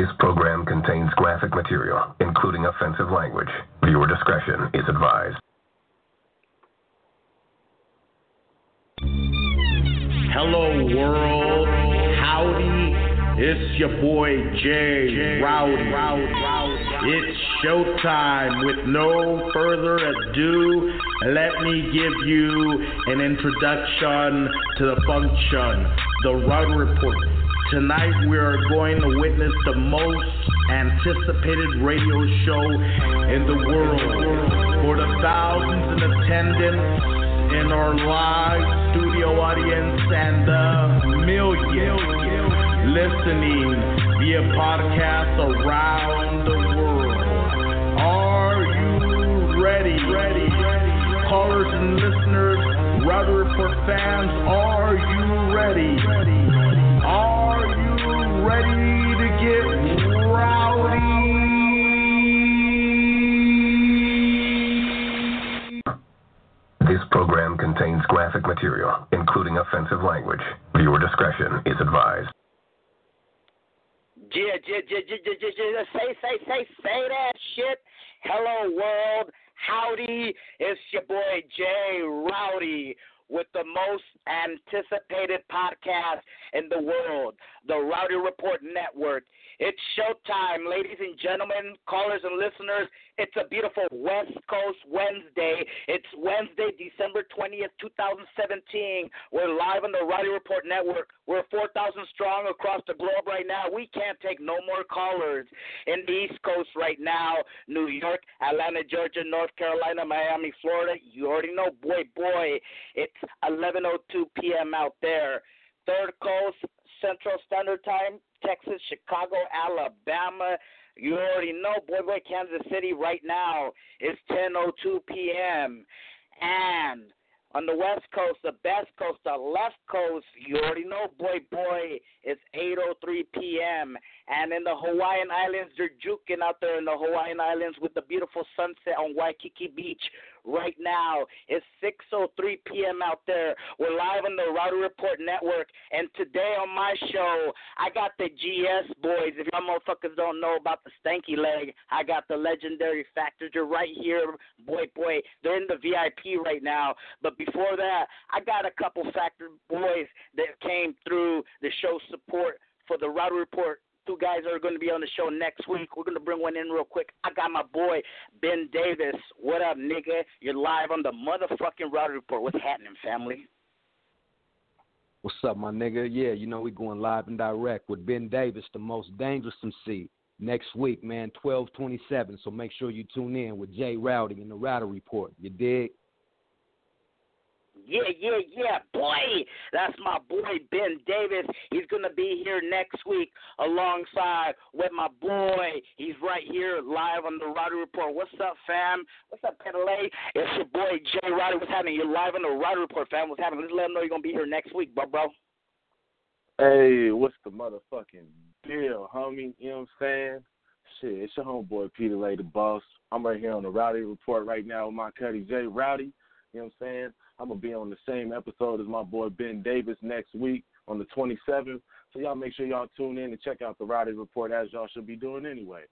This program contains graphic material, including offensive language. Viewer discretion is advised. Hello, world. Howdy. It's your boy Jay Rowdy. It's showtime. With no further ado, let me give you an introduction to the function, the Rowdy Report. Tonight we are going to witness the most anticipated radio show in the world. For the thousands in attendance in our live studio audience and the millions listening via podcast around the world. Are you ready? Ready? Callers and listeners, Report fans, are you ready? Are ready to get rowdy? This program contains graphic material, including offensive language. Viewer discretion is advised. Yeah, yeah, yeah, yeah, yeah, yeah, yeah. Say, say, say, say that shit. Hello, world. Howdy. It's your boy Jay Rowdy with the most anticipated podcast in the world, the Rowdy Report Network. It's showtime, ladies and gentlemen, callers and listeners. It's a beautiful West Coast Wednesday. It's Wednesday, December 20th, 2017. We're live on the Rowdy Report Network. We're 4,000 strong across the globe right now. We can't take no more callers in the East Coast right now. New York, Atlanta, Georgia, North Carolina, Miami, Florida. You already know, boy, boy. It's 11:02 p.m. out there. Third Coast, Central Standard Time, Texas, Chicago, Alabama. You already know, boy, boy, Kansas City right now is 10:02 p.m. And on the West Coast, the best coast, the left coast, you already know, boy, boy, it's 8:03 p.m. And in the Hawaiian Islands, they're juking out there in the Hawaiian Islands with the beautiful sunset on Waikiki Beach right now. It's 6:03 p.m. out there. We're live on the Rowdy Report Network, and today on my show, I got the GS boys. If y'all motherfuckers don't know about the stanky leg, I got the legendary Factors. They're right here, boy, boy. They're in the VIP right now. But before that, I got a couple Factor boys that came through the show support for the Rowdy Report two guys that are going to be on the show next week. We're going to bring one in real quick. I got my boy Ben Davis. What up, nigga? You're live on the motherfucking Rowdy Report. What's happening, family? What's up, my nigga? Yeah, you know we going live and direct with Ben Davis, the most dangerous MC. Next week, man, twelve twenty seven. So make sure you tune in with Jay Rowdy in the Rowdy Report. You dig? Yeah, yeah, yeah, boy. That's my boy Ben Davis. He's gonna be here next week alongside with my boy. He's right here live on the Rowdy Report. What's up, fam? What's up, Petalay? It's your boy Jay Rowdy. What's happening? You're live on the Rowdy Report, fam. What's happening? Let's let them know you're gonna be here next week, bro, bro. Hey, what's the motherfucking deal, homie? You know what I'm saying? Shit, it's your homeboy Peter Lay, the boss. I'm right here on the Rowdy Report right now with my cuddy Jay Rowdy. You know what I'm saying? I'm gonna be on the same episode as my boy Ben Davis next week on the 27th. So y'all make sure y'all tune in and check out the Rowdy Report as y'all should be doing anyway.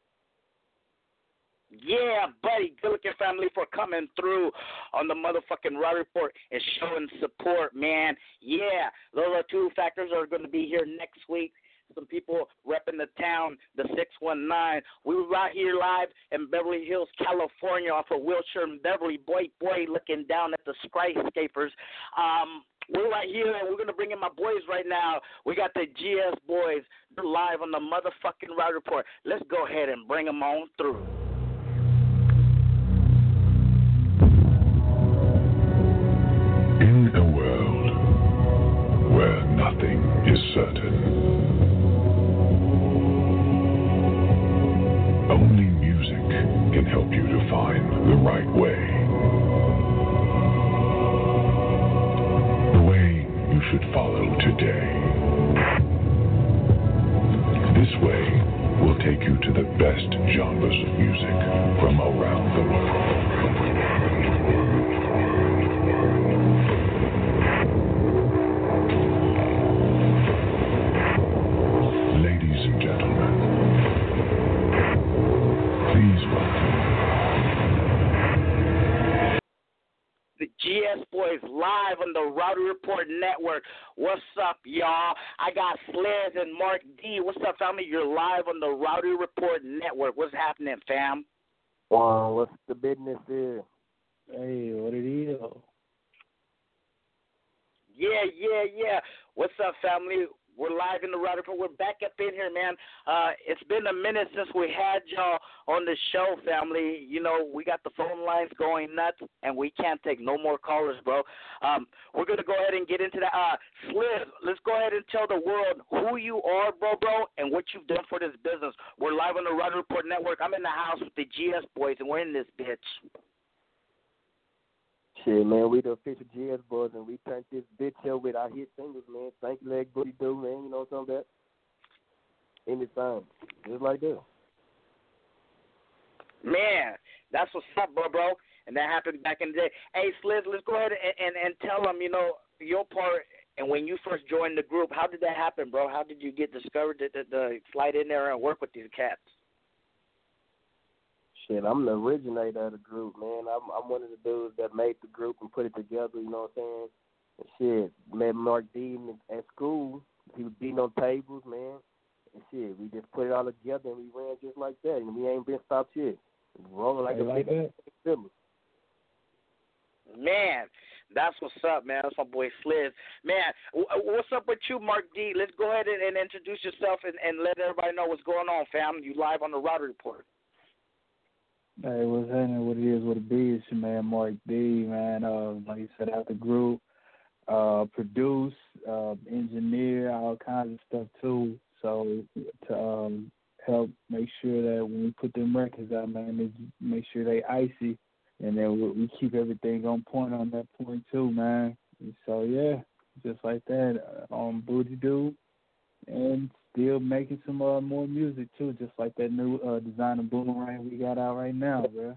Yeah, buddy. Good looking family for coming through on the motherfucking Rowdy Report and showing support, man. Yeah, those are two factors are going to be here next week. Some people repping the town, the 619. We were right here live in Beverly Hills, California, off of Wilshire and Beverly. Boy, boy, looking down at the skyscrapers. Um, we're right here, and we're to bring in my boys right now. We got the GS boys. They're live on the motherfucking Ride Report. Let's go ahead and bring them on through. In a world where nothing is certain, find the right way. The way you should follow today. This way will take you to the best genres of music from around y'all? I got Sliz and Mark D. What's up, family? You're live on the Rowdy Report Network. What's happening, fam? Well, what's the business here? Hey, what it is? Yeah, yeah, yeah. What's up, family? We're live in the Report. We're back up in here, man. Uh, it's been a minute since we had y'all on the show, family. You know, we got the phone lines going nuts, and we can't take no more callers, bro. Um, we're gonna go ahead and get into that. Uh, Sliz, let's go ahead and tell the world who you are, bro, bro, and what you've done for this business. We're live on the Report Network. I'm in the house with the GS boys, and we're in this bitch. Shit, man, we the official GS boys, and we turned this bitch up with our hit singles, man. Thank you, leg booty do, man. You know what I'm talking about? Anytime, just like that. Man, that's what's up, bro, bro. And that happened back in the day. Hey, Sliz, let's go ahead and, and, and tell them, you know, your part and when you first joined the group. How did that happen, bro? How did you get discovered to, to, to slide in there and work with these cats? Shit, I'm the originator of the group, man. I'm I'm one of the dudes that made the group and put it together. You know what I'm saying? And shit, met Mark Dean at school. He was beating on tables, man. And shit, we just put it all together and we ran just like that, and we ain't been stopped yet. Rolling like Hey, a like big fiddler. Man, that's what's up, man. That's my boy Sliz. Man, w- what's up with you, Mark D? Let's go ahead and, and introduce yourself and, and let everybody know what's going on, fam. You live on the Rowdy Report. Hey, what's happening? What it is, what it be? It's your man Mark D, man. Uh, like you said, out the group, uh, produce, uh, engineer, all kinds of stuff too. So to um, help make sure that when we put them records out, man, make sure they icy, and then we, keep everything on point on that point too, man. So yeah, just like that uh, on Booty Doo, and still making some uh, more music too, just like that new uh, designer boomerang we got out right now, bro.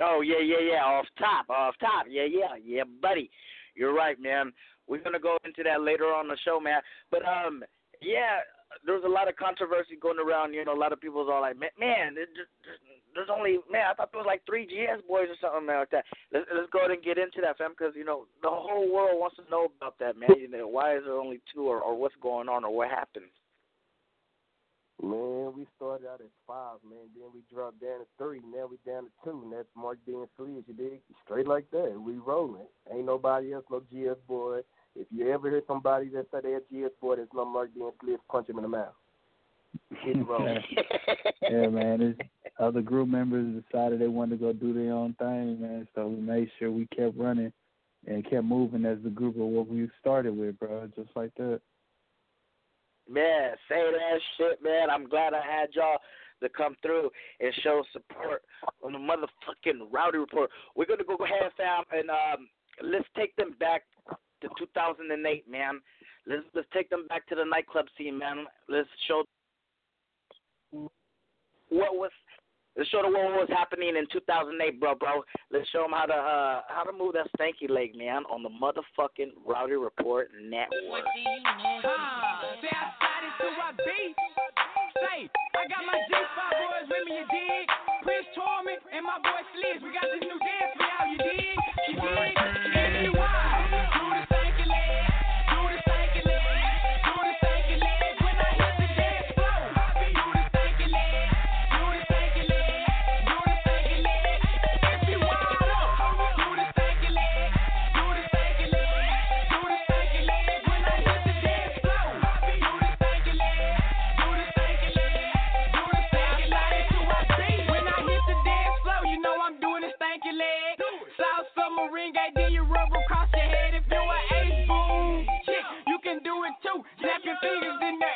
Oh yeah, yeah, yeah. Off top, off top. Yeah, yeah, yeah, buddy. You're right, man. We're gonna go into that later on the show, man. But um, yeah, there's a lot of controversy going around. You know, a lot of people's all like, man, man there's, only man. I thought there was like three GS boys or something like that. Let's let's go ahead and get into that, fam, because you know the whole world wants to know about that, man. You know, why is there only two, or or what's going on, or what happened? Man, we started out at five, man. Then we dropped down to three. Now we down to two, and that's Mark and Sliz. You dig? Straight like that. We rolling. Ain't nobody else, no GS boy. If you ever hear somebody that say they're GS boy, there's no Mark D and Sliz. Punch him in the mouth. Hit the road. yeah, man. It's, other group members decided they wanted to go do their own thing, man. So we made sure we kept running and kept moving as the group of what we started with, bro. Just like that. Man, say that shit, man. I'm glad I had y'all to come through and show support on the motherfucking Rowdy Report. We're gonna go ahead, fam, and um, let's take them back to 2008, man. Let's let's take them back to the nightclub scene, man. Let's show what was. Let's show them what was happening in 2008, bro, bro. Let's show them how to uh, how to move that stanky leg, man, on the motherfucking Rowdy Report Network. Say I started to I beat. Say, I got my G5 boys with me, you dig? Prince Torment and my boy Sliz. We got this new dance for y'all, you dig? You dig? Snap your fingers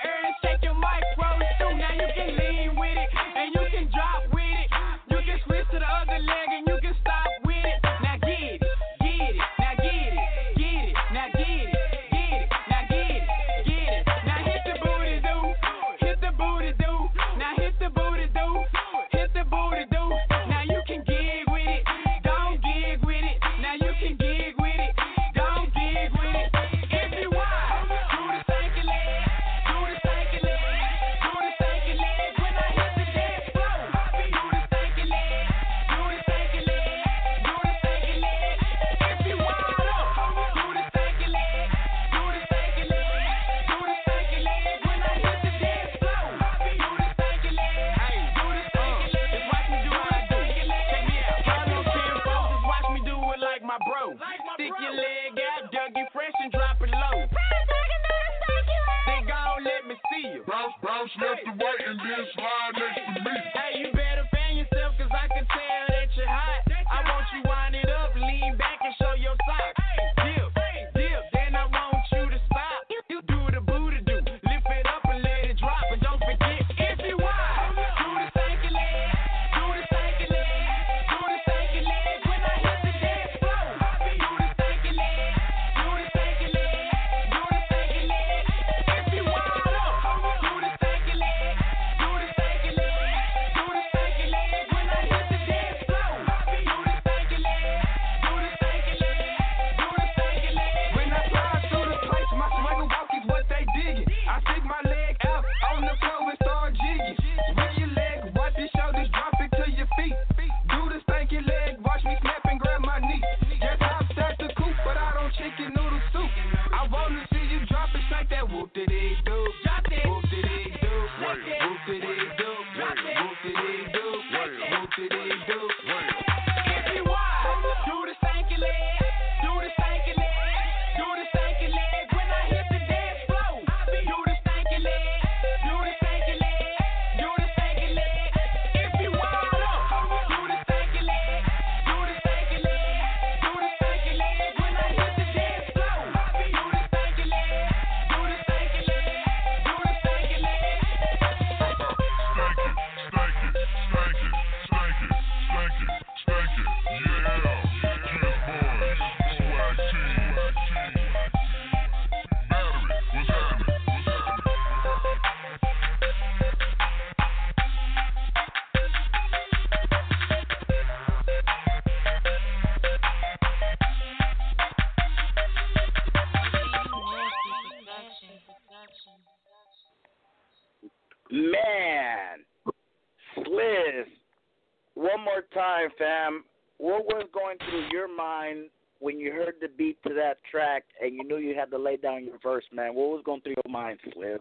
fam. What was going through your mind when you heard the beat to that track and you knew you had to lay down your verse, man? What was going through your mind, Sliz?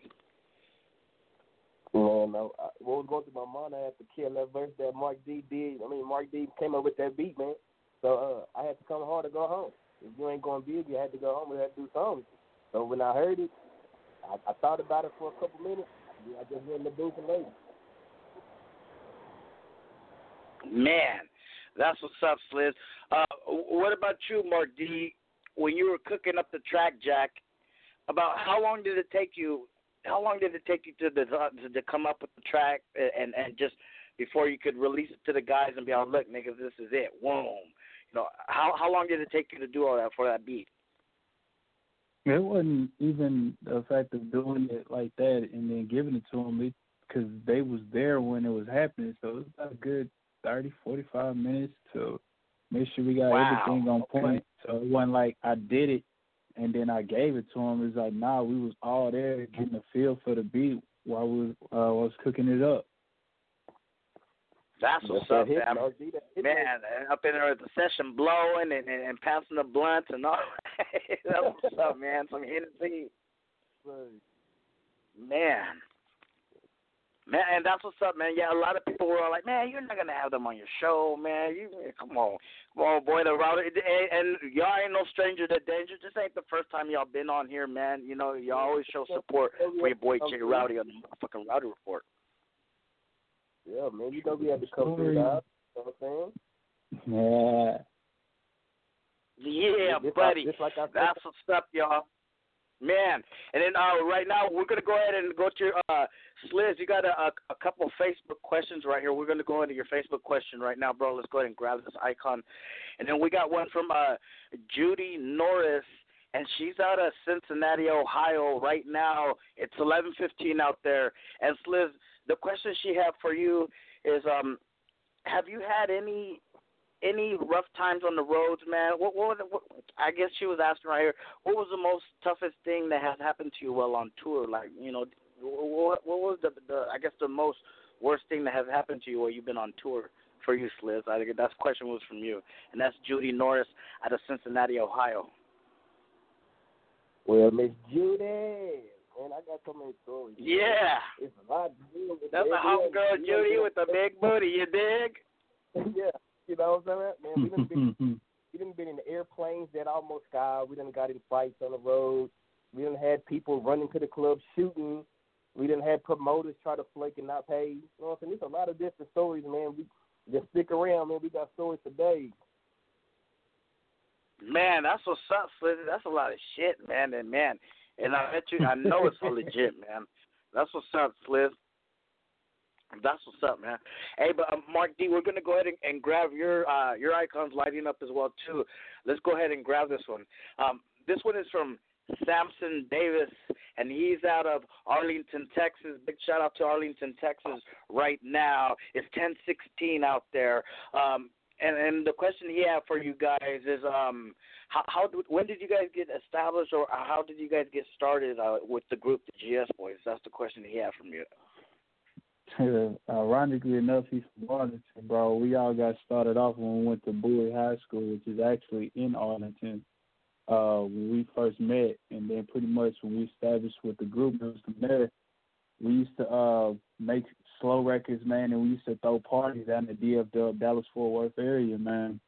Man, no, I, what was going through my mind? I had to kill that verse that Mark D did. I mean, Mark D came up with that beat, man. So uh, I had to come hard to go home. If you ain't going big, you had to go home. We had to do something. So when I heard it, I, I thought about it for a couple minutes. I just went in the booth and laid. Man, that's what's up, Sliz. Uh, what about you, Mark D? When you were cooking up the track, Jack, about how long did it take you? How long did it take you to the, to come up with the track and and just before you could release it to the guys and be like, look, niggas, this is it. Boom. You know, how how long did it take you to do all that for that beat? It wasn't even the fact of doing it like that and then giving it to them because they was there when it was happening. So it was about a good thirty, forty-five minutes to make sure we got wow. everything on point. So it wasn't like I did it and then I gave it to him. It's like, nah, we was all there getting a feel for the beat while we was, uh, was cooking it up. That's what's up, man. Man, up in there at the session blowing and, and, and passing the blunts and all. That's what's up, man. Some Hennessy. Man. Man, and that's what's up, man. Yeah, a lot of people were like, "Man, you're not gonna have them on your show, man. You come on, come on, boy, the router." And, and y'all ain't no stranger to danger. This ain't the first time y'all been on here, man. You know, y'all always show support for your boy Jay Rowdy on the fucking Rowdy Report. Yeah, man, you know we had to come through that. You know what I'm saying? Yeah. Yeah, just buddy. Like, just like I That's what's up, y'all. Man, and then uh, right now we're gonna go ahead and go to uh, Sliz. You got a, a, a couple Facebook questions right here. We're gonna go into your Facebook question right now, bro. Let's go ahead and grab this icon, and then we got one from uh, Judy Norris, and she's out of Cincinnati, Ohio right now. It's 11:15 out there, and Sliz, the question she had for you is, um, have you had any any rough times on the roads, man? What, what, what I guess she was asking right here. What was the most toughest thing that has happened to you while on tour? Like, you know, what, what was the, the I guess the most worst thing that has happened to you while you've been on tour for you, Sliz? I think that question was from you, and that's Judy Norris out of Cincinnati, Ohio. Well, Miss Judy, man, I got so many stories. Yeah, it's a lot. That's a homegirl, Judy, with the big booty. You dig? yeah. You know what I'm saying? Man, we done been mm-hmm. we done been in airplanes that almost sky. We done got in fights on the road. We done had people running to the club shooting. We done had promoters try to flake and not pay. You know what I'm saying? There's a lot of different stories, man. We just stick around, man. We got stories for days. Man, that's what's up, Slizzy. That's a lot of shit, man. And man, and I bet you, I know it's all legit, man. That's what's up, Sliz. That's what's up, man. Hey, but um, Mark D, we're gonna go ahead and, and grab your uh, your icons lighting up as well too. Let's go ahead and grab this one. Um, this one is from Samson Davis, and he's out of Arlington, Texas. Big shout out to Arlington, Texas, right now. It's 10:16 out there. Um, and and the question he had for you guys is um how how when did you guys get established or how did you guys get started uh, with the group the GS Boys? That's the question he had from you. Ironically enough, he's from Arlington, bro. We all got started off when we went to Bowie High School, which is actually in Arlington. Uh, when we first met, and then pretty much when we established with the group, it was from there. We used to uh make slow records, man, and we used to throw parties out in the DFW Dallas Fort Worth area, man.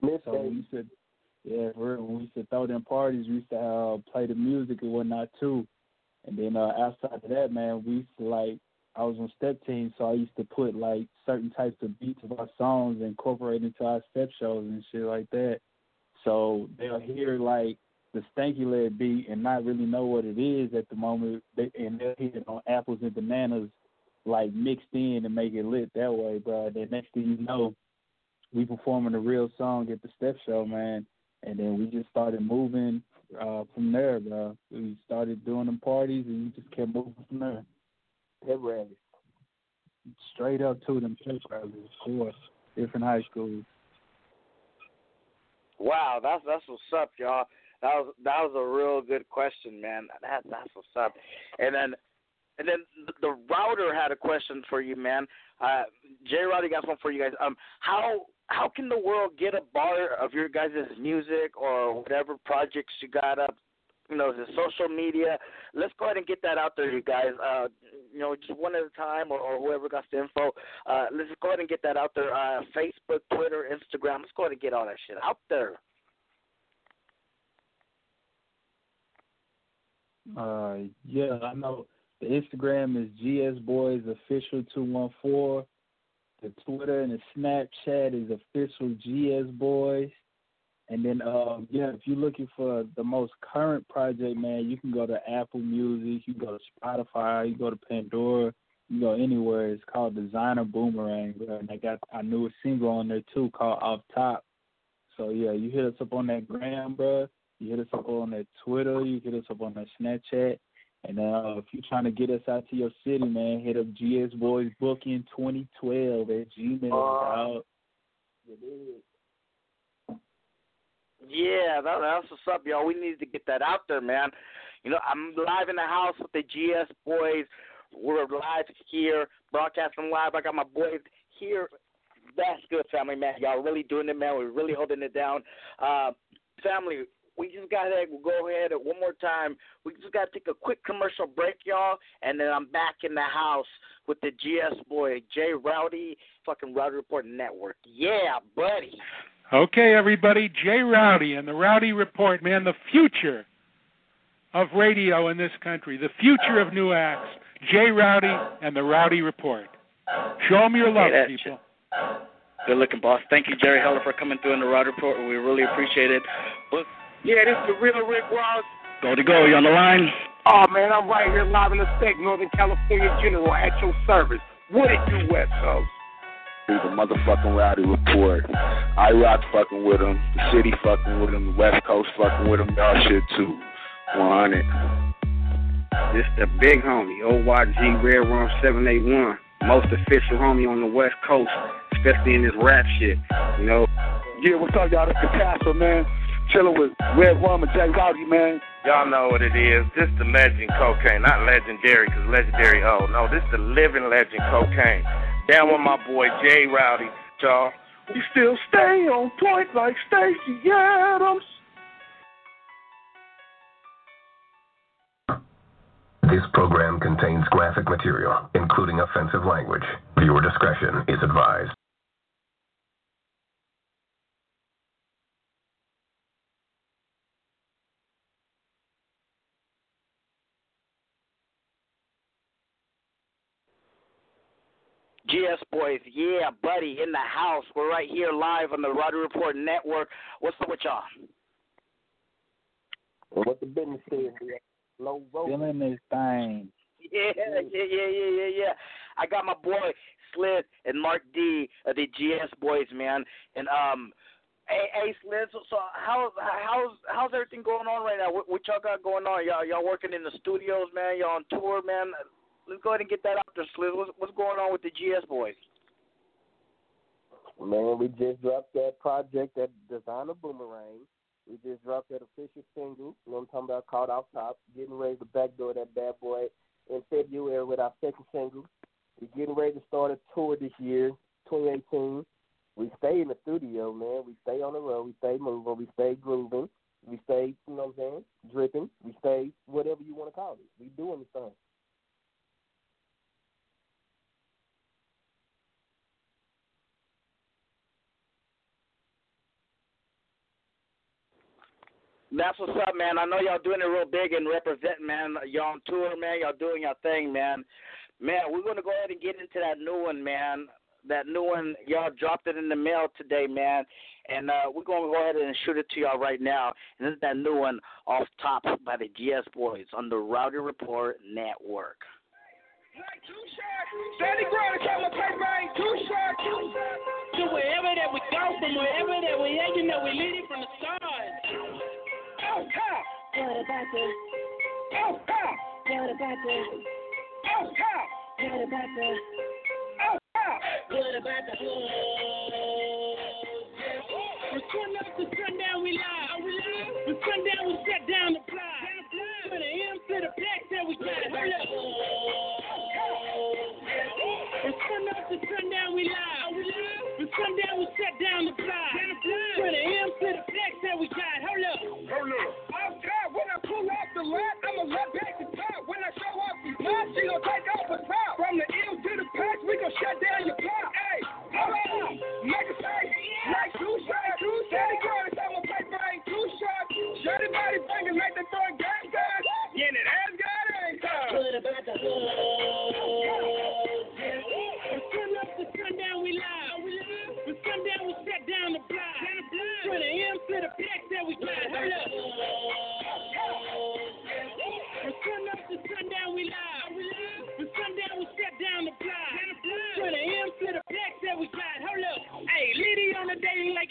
so we used to, yeah, for real, when we used to throw them parties, we used to uh, play the music and whatnot too. And then uh, outside of that, man, we used to like I was on step team, so I used to put like certain types of beats of our songs and incorporate into our step shows and shit like that. So they'll hear like the stanky leg beat and not really know what it is at the moment, they, and they'll hear it on apples and bananas, like mixed in and make it lit that way, bro. Then next thing you know, we performing a real song at the step show, man, and then we just started moving uh from there, bro. We started doing them parties and we just kept moving from there pep rallies. Straight up to them pep rallies, of course. Different high schools. Wow, that's that's what's up, y'all. That was that was a real good question, man. That that's what's up. And then and then the router had a question for you, man. Uh, Jay Rowdy got one for you guys. Um, how how can the world get a bar of your guys' music or whatever projects you got up? You know, the social media. Let's go ahead and get that out there, you guys. Uh, you know, just one at a time, or, or whoever got the info. Uh, let's go ahead and get that out there. Uh, Facebook, Twitter, Instagram. Let's go ahead and get all that shit out there. Uh, yeah, I know. The Instagram is GS Boys Official two one four. The Twitter and the Snapchat is official GS Boys. And then, um, yeah, if you're looking for the most current project, man, you can go to Apple Music, you go to Spotify, you go to Pandora, you go anywhere. It's called Designer Boomerang, bro. And I got our newest single on there too called Off Top. So yeah, you hit us up on that gram, bro. You hit us up on that Twitter. You hit us up on that Snapchat. And uh, if you're trying to get us out to your city, man, hit up GS Boys Booking 2012 at Gmail. Uh, Yeah, that, that's what's up, y'all. We need to get that out there, man. You know, I'm live in the house with the GS boys. We're live here, broadcasting live. I got my boys here. That's good, family, man. Y'all really doing it, man. We're really holding it down. Uh, family, we just got to go ahead one more time. We just got to take a quick commercial break, y'all, and then I'm back in the house with the GS boy, Jay Rowdy, fucking Rowdy Report Network. Yeah, buddy. Okay, everybody, Jay Rowdy and the Rowdy Report, man, the future of radio in this country, the future of new acts. Jay Rowdy and the Rowdy Report. Show them your love, Hey, that people. Good looking, boss. Thank you, Jerry Heller, for coming through in the Rowdy Report. We really appreciate it. But, yeah, this is the real Rick Ross. Go to go. You on the line? Oh man, I'm right here live in the state, Northern California General, at your service. What it do, West Coast? He's a motherfucking rowdy report. I rock fucking with him. The city fucking with him. The West Coast fucking with him. Y'all shit too. 100. This the big homie, OYG Red Rum 781. Most official homie on the West Coast, especially in this rap shit. You know, Yeah, what's up, y'all? This is Castro, man. Chilling with Red Rum and Jay Rowdy, man. Y'all know what it is. This the legend cocaine, not legendary, cause legendary. Oh no, this the living legend cocaine. Down with my boy Jay Rowdy, y'all. We still stay on point like Stacy Adams. This program contains graphic material, including offensive language. Viewer discretion is advised. GS Boys, yeah, buddy, in the house. We're right here live on the Rowdy Report Network. What's up with y'all? What the business is. Low road. Feeling this thing. Yeah, yeah, yeah, yeah, yeah, yeah. I got my boy Slid and Mark D of the GS Boys, man. And um, hey, hey Slid. So, so how how's how's everything going on right now? What, what y'all got going on? Y'all y'all working in the studios, man. Y'all on tour, man. Let's go ahead and get that out there, Slid. What's what's going on with the GS Boys? Man, we just dropped that project, that Designer Boomerang. We just dropped that official single, you know what I'm talking about, called Off Top. Getting ready to backdoor that bad boy in February with our second single. We're getting ready to start a tour this year, 2018. We stay in the studio, man. We stay on the road. We stay moving. We stay grooving. We stay, you know what I'm saying, dripping. We stay whatever you want to call it. We doing the thing. That's what's up, man. I know y'all doing it real big and representing, man. Y'all on tour, man. Y'all doing your thing, man. Man, we're gonna go ahead and get into that new one, man. That new one, y'all dropped it in the mail today, man. And uh, we're gonna go ahead and shoot it to y'all right now. And this is that new one, off top by the GS Boys on the Rowdy Report Network. Sandy Brown tell my paper ain't too short. To wherever that we go, from wherever that we at, you know we lead it from the start. Oh, top. What about this? Oh. What about? Oh. What about? Oh. What about the to sundown, we live. From sundown, we down the the the that we got up. To sundown, we live. From sundown, we down. Block, she. From the M to the patch, we gon' shut down your block. Hey, hold on. Make a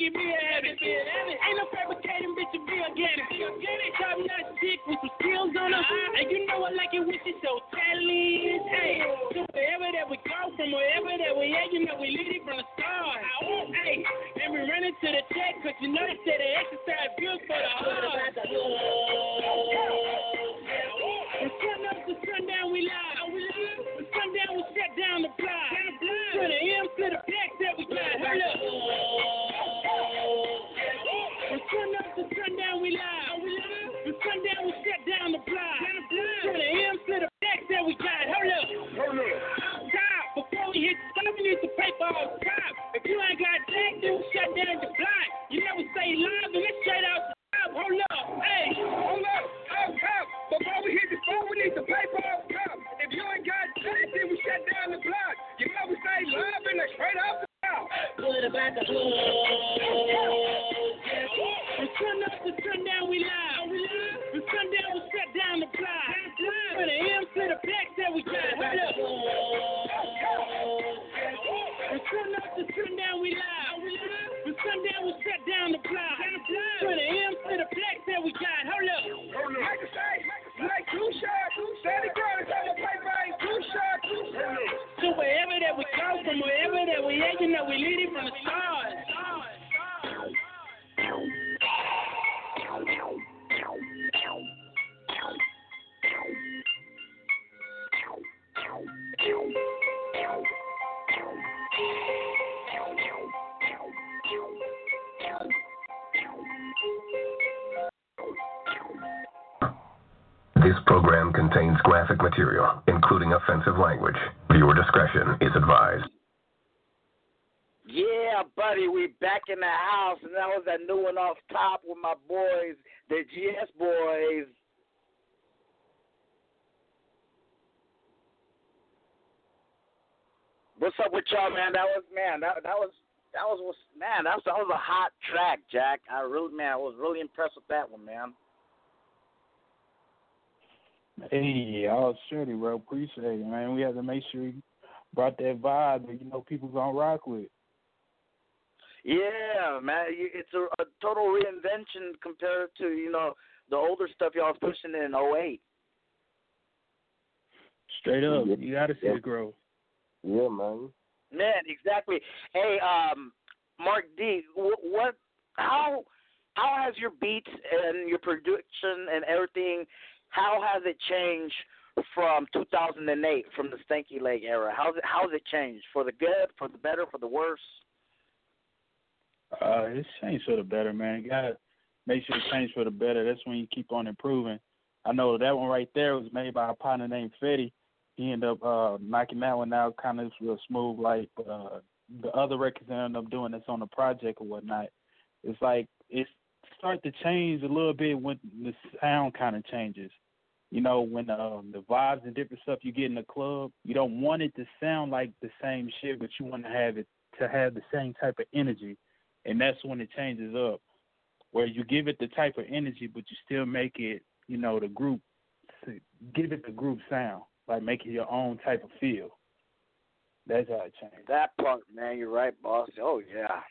it be a habit. Ain't no fabricating, bitch, it be organic. Top notch chick with some skills on her. And you know I like it when she's so talented. Hey, so wherever that we go, from wherever that we at, you know we lead it from the start. Hey, and we run into the check, cause you know they say the exercise good for the heart. Graphic material, including offensive language. Viewer discretion is advised. Yeah, buddy, we back in the house, and that was that new one off top with my boys, the GS boys. What's up with y'all, man? That was man. That that was that was man. That was that was a hot track, Jack. I really man, I was really impressed with that one, man. Hey, all surety, bro. Appreciate it, man. We had to make sure we brought that vibe that you know people gonna rock with. Yeah, man, it's a, a total reinvention compared to you know the older stuff y'all was pushing in '08. Straight up, you got to see Yeah. the growth. Yeah, man. Man, exactly. Hey, um, Mark D, wh- what, how, how has your beats and your production and everything, how has it changed from 2008, from the Stanky Leg era? How's it, how's it changed for the good, for the better, for the worse? Uh, it's changed for the better, man. You gotta make sure it change for the better. That's when you keep on improving. I know that one right there was made by a partner named Fetty. He ended up uh knocking that one out kind of real smooth like but uh the other records ended up doing this on the project or whatnot. It's like it's start to change a little bit when the sound kind of changes. You know, when um, the vibes and different stuff you get in the club, you don't want it to sound like the same shit, but you want to have it to have the same type of energy and that's when it changes up. Where you give it the type of energy, but you still make it, you know, the group, give it the group sound, like make it your own type of feel. That's how it changed. That part, man, you're right, boss. Oh yeah,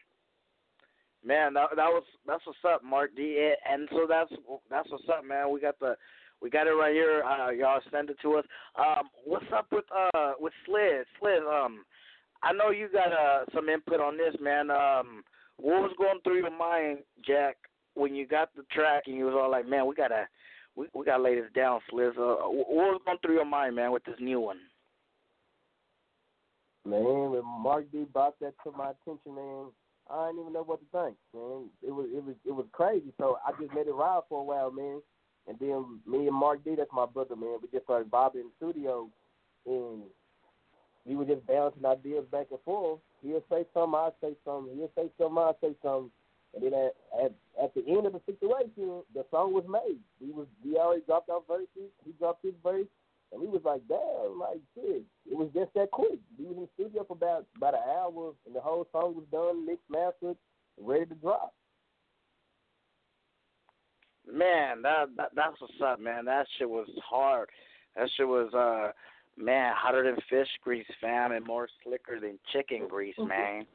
man, that that was that's what's up, Mark D. And so that's that's what's up, man. We got the we got it right here. Uh, y'all send it to us. Um, what's up with uh with Slid? Slid, um, I know you got uh some input on this, man. Um, what was going through your mind, Jack, when you got the track and you was all like, man, we gotta we we gotta lay this down, Slid. Uh, what was going through your mind, man, with this new one? Man, when Mark D brought that to my attention, man, I didn't even know what to think, man. It was it was it was crazy. So I just let it ride for a while, man. And then me and Mark D, that's my brother, man. We just started vibing in the studio, and we were just bouncing ideas back and forth. He'll say something, I'll say something. He'll say something, I'll say something. And then at, at at the end of the situation, the song was made. We was we already dropped our verses. He dropped his verse, and we was like, damn, like shit. It was just that quick. We was in the studio for about about an hour, and the whole song was done, mixed, mastered, ready to drop. Man, that, that that's what's up, man. That shit was hard. That shit was uh man, hotter than fish grease, fam, and more slicker than chicken grease, man.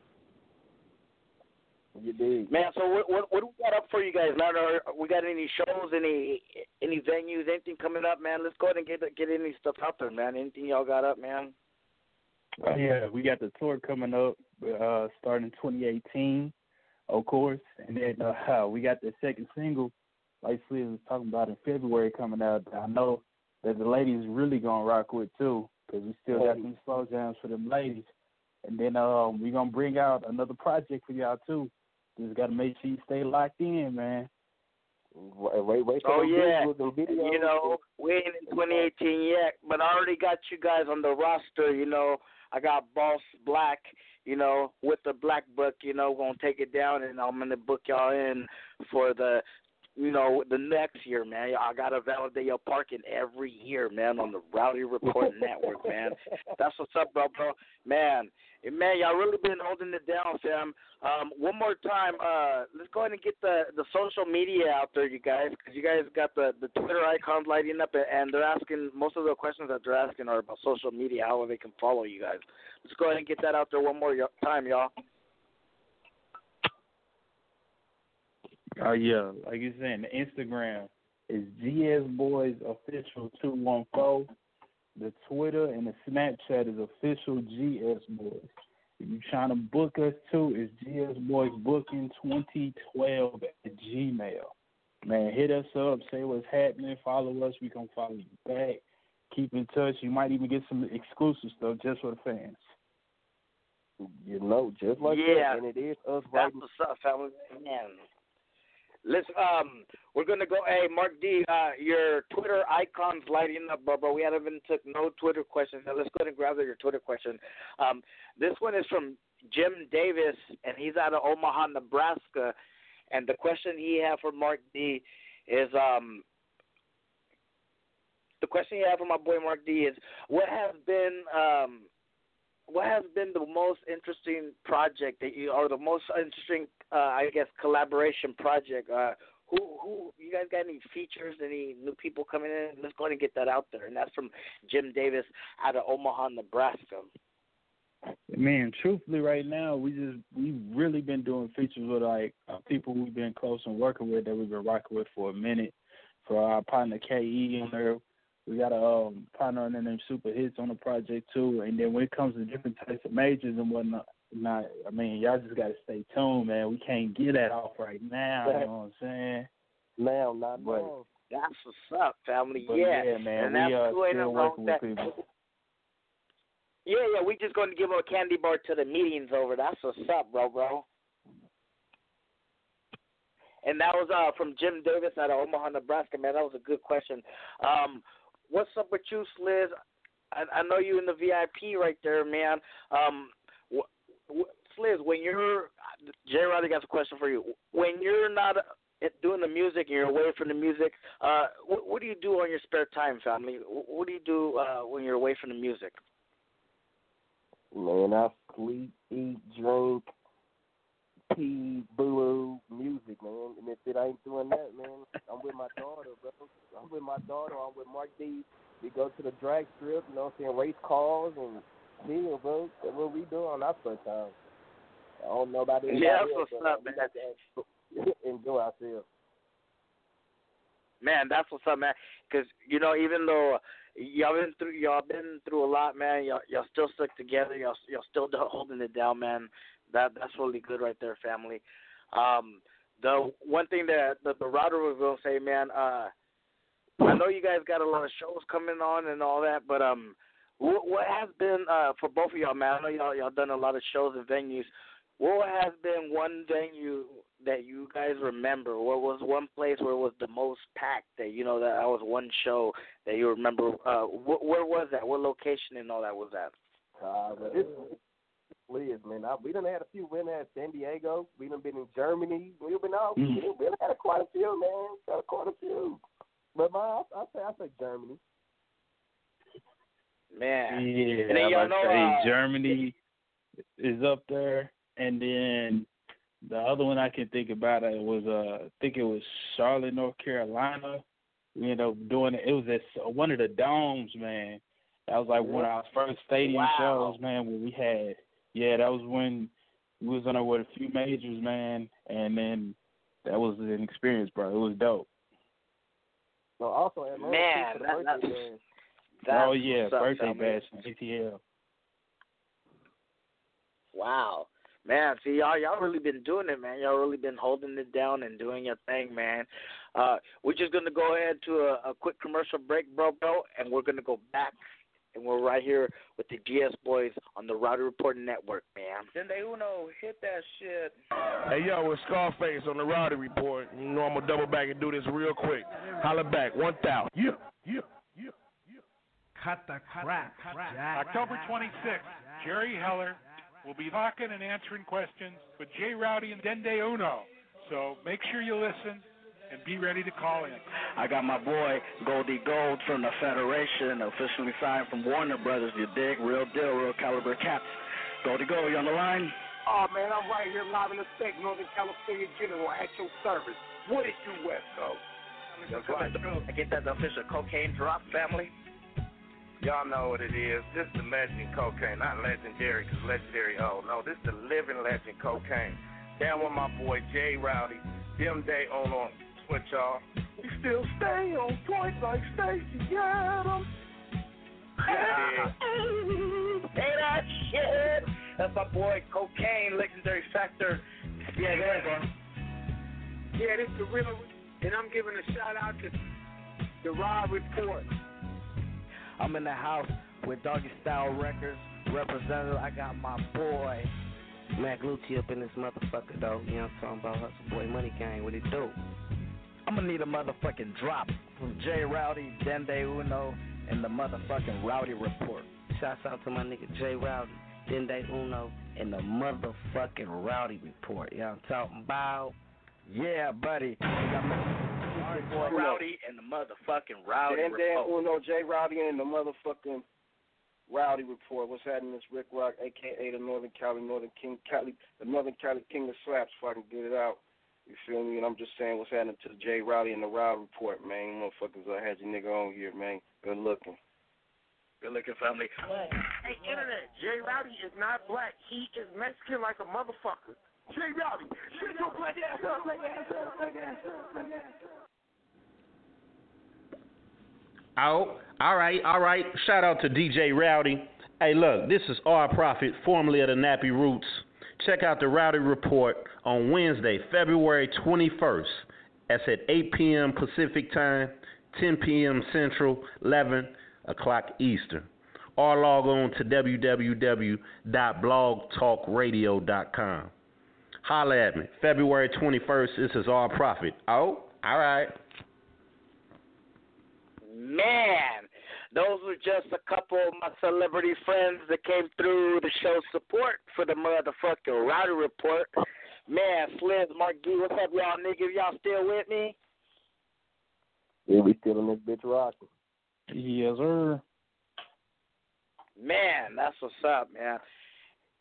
You did. Man, so what what what do we got up for you guys? Now, we got any shows, any any venues, anything coming up, man? Let's go ahead and get get any stuff out there, man. Anything y'all got up, man? Oh, yeah, we got the tour coming up, uh, starting 2018, of course, and then uh, we got the second single, like Sliz was talking about in February, coming out. I know that the ladies really gonna rock with too, because we still got some slow jams for them ladies, and then um, we gonna bring out another project for y'all too. Just gotta make sure you stay locked in, man. Wait, wait, wait for Oh them yeah, visuals you know we ain't in 2018 yet, but I already got you guys on the roster. You know, I got Boss Black. You know, with the Black Book. You know, gonna take it down, and I'm gonna book y'all in for the. You know, the next year, man. I gotta validate your parking every year, man, on the Rowdy Report Network, man. That's what's up, bro, bro. Man, man, y'all really been holding it down, fam. Um, one more time, uh, let's go ahead and get the the social media out there, you guys, because you guys got the the Twitter icons lighting up, and they're asking most of the questions that they're asking are about social media, how they can follow you guys. Let's go ahead and get that out there one more y- time, y'all. Oh yeah, like you saying, the Instagram is GS Boys Official two one four. The Twitter and the Snapchat is official GS Boys. If you're trying to book us too, it's GS Boys Booking twenty twelve at Gmail. Man, hit us up, say what's happening, follow us, we gonna follow you back. Keep in touch. You might even get some exclusive stuff just for the fans. You know, just like Yeah. that. And it is us That's writing. what's up, family. Man. Let's um we're gonna go hey Mark D, uh your Twitter icons lighting up, bro. We haven't even took no Twitter questions. Now let's go ahead and grab your Twitter question. Um this one is from Jim Davis and he's out of Omaha, Nebraska. And the question he had for Mark D is um the question he had for my boy Mark D is what has been um what has been the most interesting project that you, or the most interesting, uh, I guess, collaboration project? Uh, who, who, you guys got any features? Any new people coming in? Let's go ahead and get that out there. And that's from Jim Davis out of Omaha, Nebraska. Man, truthfully, right now we just we've really been doing features with like uh, people we've been close and working with that we've been rocking with for a minute. For our partner KE on there, we got a um, partner on there named Super Hits on the project too. And then when it comes to different types of majors and whatnot, not I mean y'all just gotta stay tuned, man. We can't get that off right now. You know what I'm saying? Now, not But- now. That's what's up, family. Yeah, yeah, man, and we that's are still working with that. people. Yeah, yeah, we just going to give a candy bar to the meetings over. That's what's up, bro, bro. And that was uh from Jim Davis out of Omaha, Nebraska. Man, that was a good question. Um, what's up with you, Sliz? I, I know you in the VIP right there, man. Um, Sliz, when you're Jay Riley got a question for you. When you're not uh, doing the music and you're away from the music, uh, what, what do you do on your spare time, family? Wh- What do you do uh, when you're away from the music? Man, I sleep, eat, drink, pee, boo, music, man. And if it ain't doing that, man, I'm with my daughter, bro. I'm with my daughter. I'm with Mark D. We go to the drag strip, you know what I'm saying, race cars and chill, bro. That's what we do on our spare time. I don't know about anybody Yeah, that's else, what's but up, we man. got to enjoy ourselves. Man, that's what's up, man. Because you know, even though y'all been through, y'all been through a lot, man. Y'all, y'all still stuck together. Y'all, y'all still holding it down, man. That that's really good right there, family. Um, the one thing that the, the router was gonna say, man. Uh, I know you guys got a lot of shows coming on and all that, but um, what, what has been uh for both of y'all, man? I know y'all y'all done a lot of shows and venues. what has been one you that you guys remember? What was one place where it was the most packed? That you know that that was one show that you remember. Uh, wh- where was that? What location and all that was that? Uh, it's Liz, man. I, we done had a few. We done had San Diego. We done been in Germany. We've been out. Mm. We done, we done had quite a few, man. Got quite a few. But my, I, I say, I say Germany. Man, Yeah, and then I y'all about know say uh, Germany is up there, and then the other one I can think about it was uh, I think it was Charlotte, North Carolina. We ended up doing it. It was at one of the domes, man. That was like one of our first stadium Wow. shows, man. Where we had, yeah, that was when we was on there with a few majors, man, and then that was an experience, bro. It was dope. No, also Atlanta Man, too, that- birthday, man. that's oh yeah, what's up, birthday family. bash in ATL. Wow. Man, see y'all y'all really been doing it, man. Y'all really been holding it down and doing your thing, man. Uh we're just gonna go ahead to a, a quick commercial break, bro, bro, and we're gonna go back and we're right here with the GS boys on the Rowdy Report Network, man. Then they Uno hit that shit. Hey yo, it's Scarface on the Rowdy Report. You know I'm gonna double back and do this real quick. Holla back, one thousand. Yeah, yeah, yeah. Cut the crap. October 26th, Jerry Heller will be talking and answering questions with Jay Rowdy and Dende Uno. So make sure you listen and be ready to call in. I got my boy Goldie Gold from the Federation, officially signed from Warner Brothers. You dig? Real deal, real caliber caps. Goldie Gold, you on the line? Oh man, I'm right here live in effect, Northern California General at your service. What it do, West Coast? That's right. I get that the official cocaine drop, family. Y'all know what it is. This is the legend cocaine, not legendary, cause legendary. Oh no, this is the living legend cocaine. Down with my boy Jay Rowdy. Them day on on switch y'all. We still stay on point like Stacy Adams. Yeah. Say that shit. That's my boy Cocaine, legendary factor. Yeah, there go. Yeah, this the real, and I'm giving a shout out to the Rod Report. I'm in the house with Doggy Style Records representative. I got my boy Mac Lucci up in this motherfucker though. You know what I'm talking about? Hustle Boy Money Gang. What he do? I'm gonna need a motherfucking drop from Jay Rowdy, Dende Uno, and the motherfucking Rowdy Report. Shouts out to my nigga Jay Rowdy, Dende Uno, and the motherfucking Rowdy Report. You know what I'm talking about? Yeah, buddy. We got my Boy Rowdy and the motherfucking Rowdy and then Report. Uno J Rowdy and the motherfucking Rowdy Report. What's happening? It's Rick Rock, aka the Northern Cali, Northern King Cali, the Northern Cali King of Slaps. If I can get it out, you feel me? And I'm just saying what's happening to J Rowdy and the Rowdy Report, man. Motherfuckers, I had your nigga on here, man. Good looking. Good looking family. Hey, internet, Jay Rowdy is not black. He is Mexican like a motherfucker. Jay Rowdy, shut your black ass up, black ass up, black ass up, black ass up. Oh, all right, all right. Shout out to DJ Rowdy. Hey, look, this is R Prophet, formerly of the Nappy Roots. Check out the Rowdy Report on Wednesday, February 21st. That's at 8 p.m. Pacific Time, 10 p.m. Central, 11 o'clock Eastern. Or log on to www.blogtalkradio.com. Holla at me. February 21st, this is R Prophet. Oh, all right. Man, those were just a couple of my celebrity friends that came through to show support for the motherfucking Rowdy Report. Man, Sliz, Mark D, what's up, y'all niggas? Y'all still with me? Yeah, we still in this bitch rocking. Yes, sir. Man, that's what's up, man.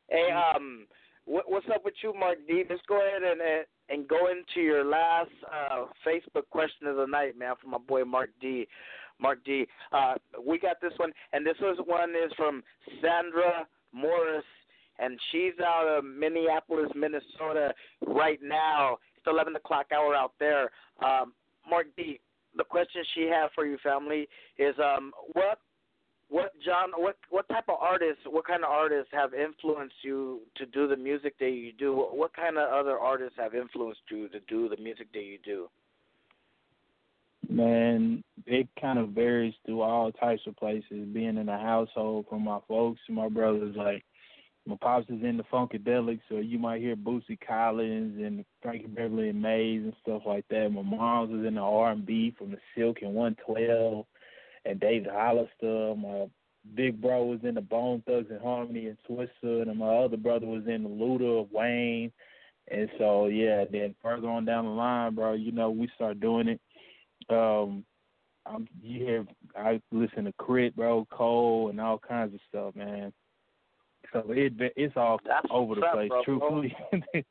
Hey, um, what, what's up with you, Mark D? Let's go ahead and and, and go into your last uh, Facebook question of the night, man, from my boy Mark D. Mark D. Uh, we got this one, and this was one is from Sandra Morris, and she's out of Minneapolis, Minnesota, right now. It's 11 o'clock hour out there. Um, Mark D. The question she had for you, family, is um, what what John what what type of artists what kind of artists have influenced you to do the music that you do what, what kind of other artists have influenced you to do the music that you do Man, it kind of varies through all types of places. Being in a household from my folks and my brothers, like My pops is in the Funkadelic, so you might hear Bootsy Collins and Frankie Beverly and Maze and stuff like that. My mom's is in the R and B from the Silk and One Twelve and David Hollister. My big bro was in the Bone Thugs and Harmony and Twista, and my other brother was in the Luda Wayne. And so yeah, then further on down the line, bro, you know, we start doing it. Um I'm you hear I listen to Crit, bro, Cole and all kinds of stuff, man. So it it's all That's over the up, place, bro. truthfully.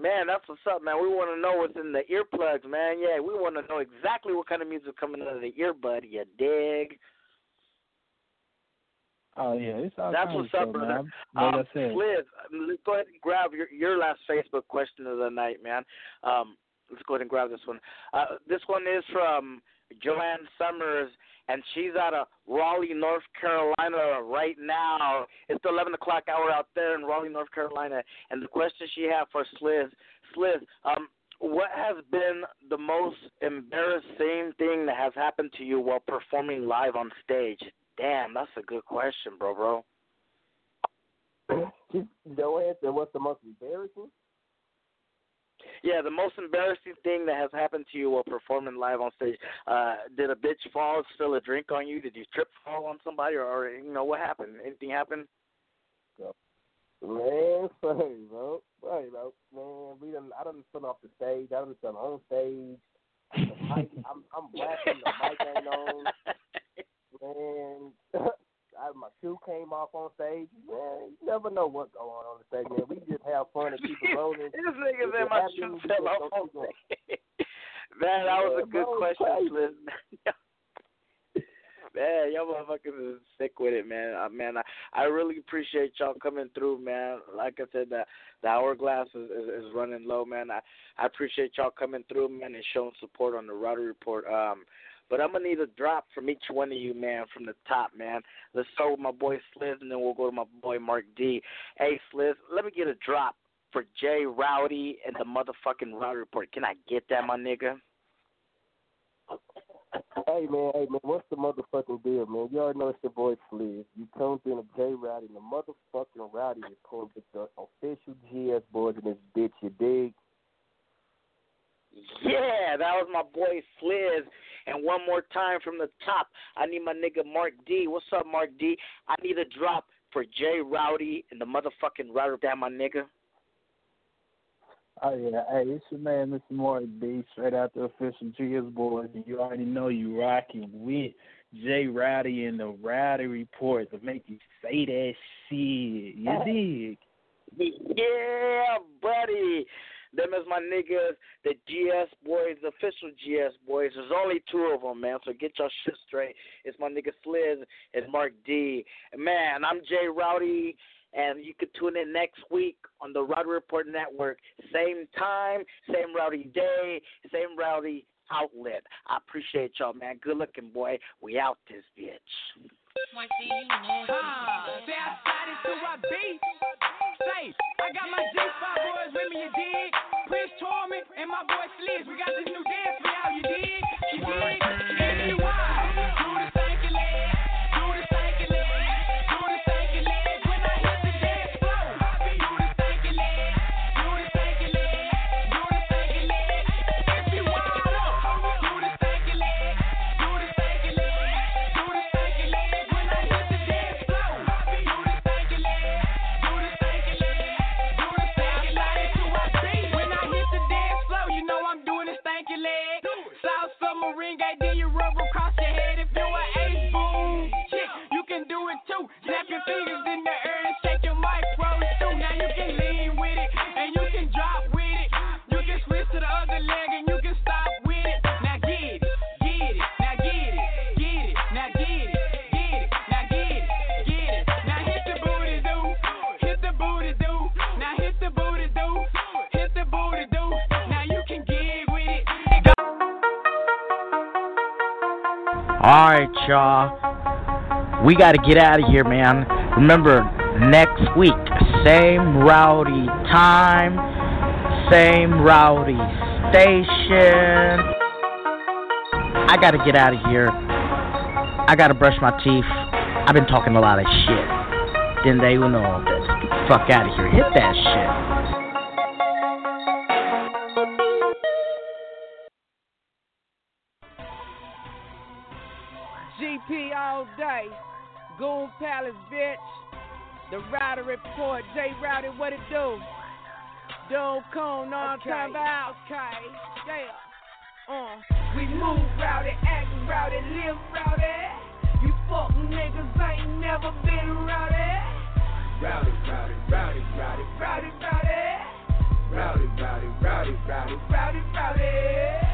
Man, that's what's up, man. We want to know what's in the earplugs, man. Yeah, we want to know exactly what kind of music coming out of the earbud. You dig? oh yeah, it's all That's what's of up, brother. man. Like um, I said, Sliz, let's go ahead and grab your your last Facebook question of the night, man. Um, let's go ahead and grab this one. Uh, this one is from Joanne Summers, and she's out of Raleigh, North Carolina right now. It's the 11 o'clock hour out there in Raleigh, North Carolina. And the question she had for Sliz, Sliz, um, what has been the most embarrassing thing that has happened to you while performing live on stage? Damn, that's a good question, bro, bro. Joanne said, "What's the most embarrassing?" Yeah, the most embarrassing thing that has happened to you while performing live on stage. Uh, did a bitch fall, spill a drink on you? Did you trip, fall on somebody, or, or you know what happened? Anything happen? Man, sorry, bro. Sorry, bro. Man, we done. I done spun off the stage. I done spun on stage. The mic, I'm, I'm blasting. The mic ain't on. Man, I, my shoe came off on stage. Man, you never know what's going on on the stage, man. We just have fun and keep it rolling. this nigga said my shoe fell off on stage. Man, that was a good bro, question. Sliz. Man, y'all motherfuckers is sick with it, man. Uh, man, I, I really appreciate y'all coming through, man. Like I said, the the hourglass is, is, is running low, man. I I appreciate y'all coming through, man, and showing support on the Rowdy Report. Um, but I'm gonna need a drop from each one of you, man, from the top, man. Let's start with my boy Sliz, and then we'll go to my boy Mark D. Hey, Sliz, let me get a drop for Jay Rowdy and the motherfucking Rowdy Report. Can I get that, my nigga? Hey man, hey man, what's the motherfucking deal, man? You already know it's your boy Sliz. You tuned in to J Rowdy and the motherfucking Rowdy report with the official GS boys in this bitch, you dig? Yeah, that was my boy Sliz. And one more time from the top, I need my nigga Mark D. What's up, Mark D? I need a drop for Jay Rowdy and the motherfucking. That my nigga. Oh yeah, hey, it's your man, Mr. Mark D, straight out the official GS boys, you already know you rocking with Jay Rowdy and the Rowdy Report to make you say that shit. You dig? Yeah, buddy. Them is my niggas, the GS boys, the official GS boys. There's only two of them, man. So get your shit straight. It's my nigga Sliz and Mark D. And man, I'm Jay Rowdy, and you can tune in next week on the Rowdy Report Network. Same time, same Rowdy day, same Rowdy outlet. I appreciate y'all, man. Good looking, boy. We out this bitch. Ah, say I slide into my I got my G5 boys with me, you dig? Prince Torment and my boy Sliz. We got this new dance for y'all, you dig? You dig? We got to get out of here, man. Remember, next week, same rowdy time, same rowdy station. I got to get out of here. I got to brush my teeth. I've been talking a lot of shit. Then they will know the fuck out of here. Hit that shit. I'm talking about? Okay, yeah. Uh. We move rowdy, act rowdy, live rowdy. You fuck niggas ain't never been rowdy. Rowdy, rowdy, rowdy, rowdy, rowdy, rowdy. Rowdy, rowdy, rowdy, rowdy, rowdy, rowdy.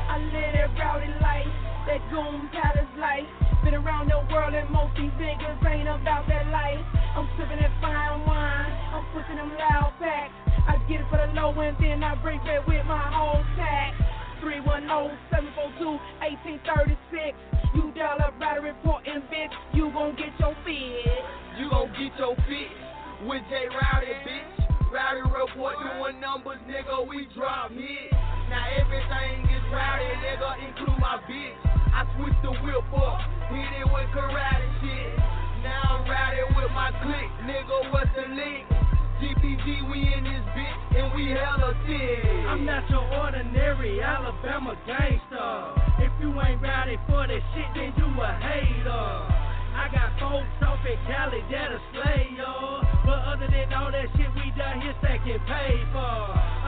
I live that rowdy life, that goon palace life. Been around the world and most these niggas ain't about that life. I'm sipping that fine wine, I'm pushing them loud packs. I get it for the low and then I break that with my whole tax. 310-742-1836. You dial up right report and bitch, you gon' get your fix. You gon' get your fix with J Rowdy, bitch. Rowdy report doing numbers, nigga. We drop hits. Now everything is rowdy, nigga, include my bitch. I switch the whip up, hit it with karate shit. Now I'm rowdy with my clique, nigga. What's the link? GPG, we in this bitch, and we hella thick. I'm not your ordinary Alabama gangster. If you ain't rowdy for that shit, then you a hater. I got folks off in Cali that'll slay yo. But other than all that shit we done here stacking paper.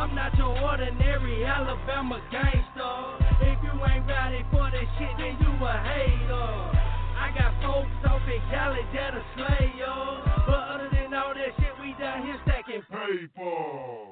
I'm not your ordinary Alabama gangster. If you ain't rowdy for that shit, then you a hater. I got folks off in Cali that'll slay yo. Here stacking paper.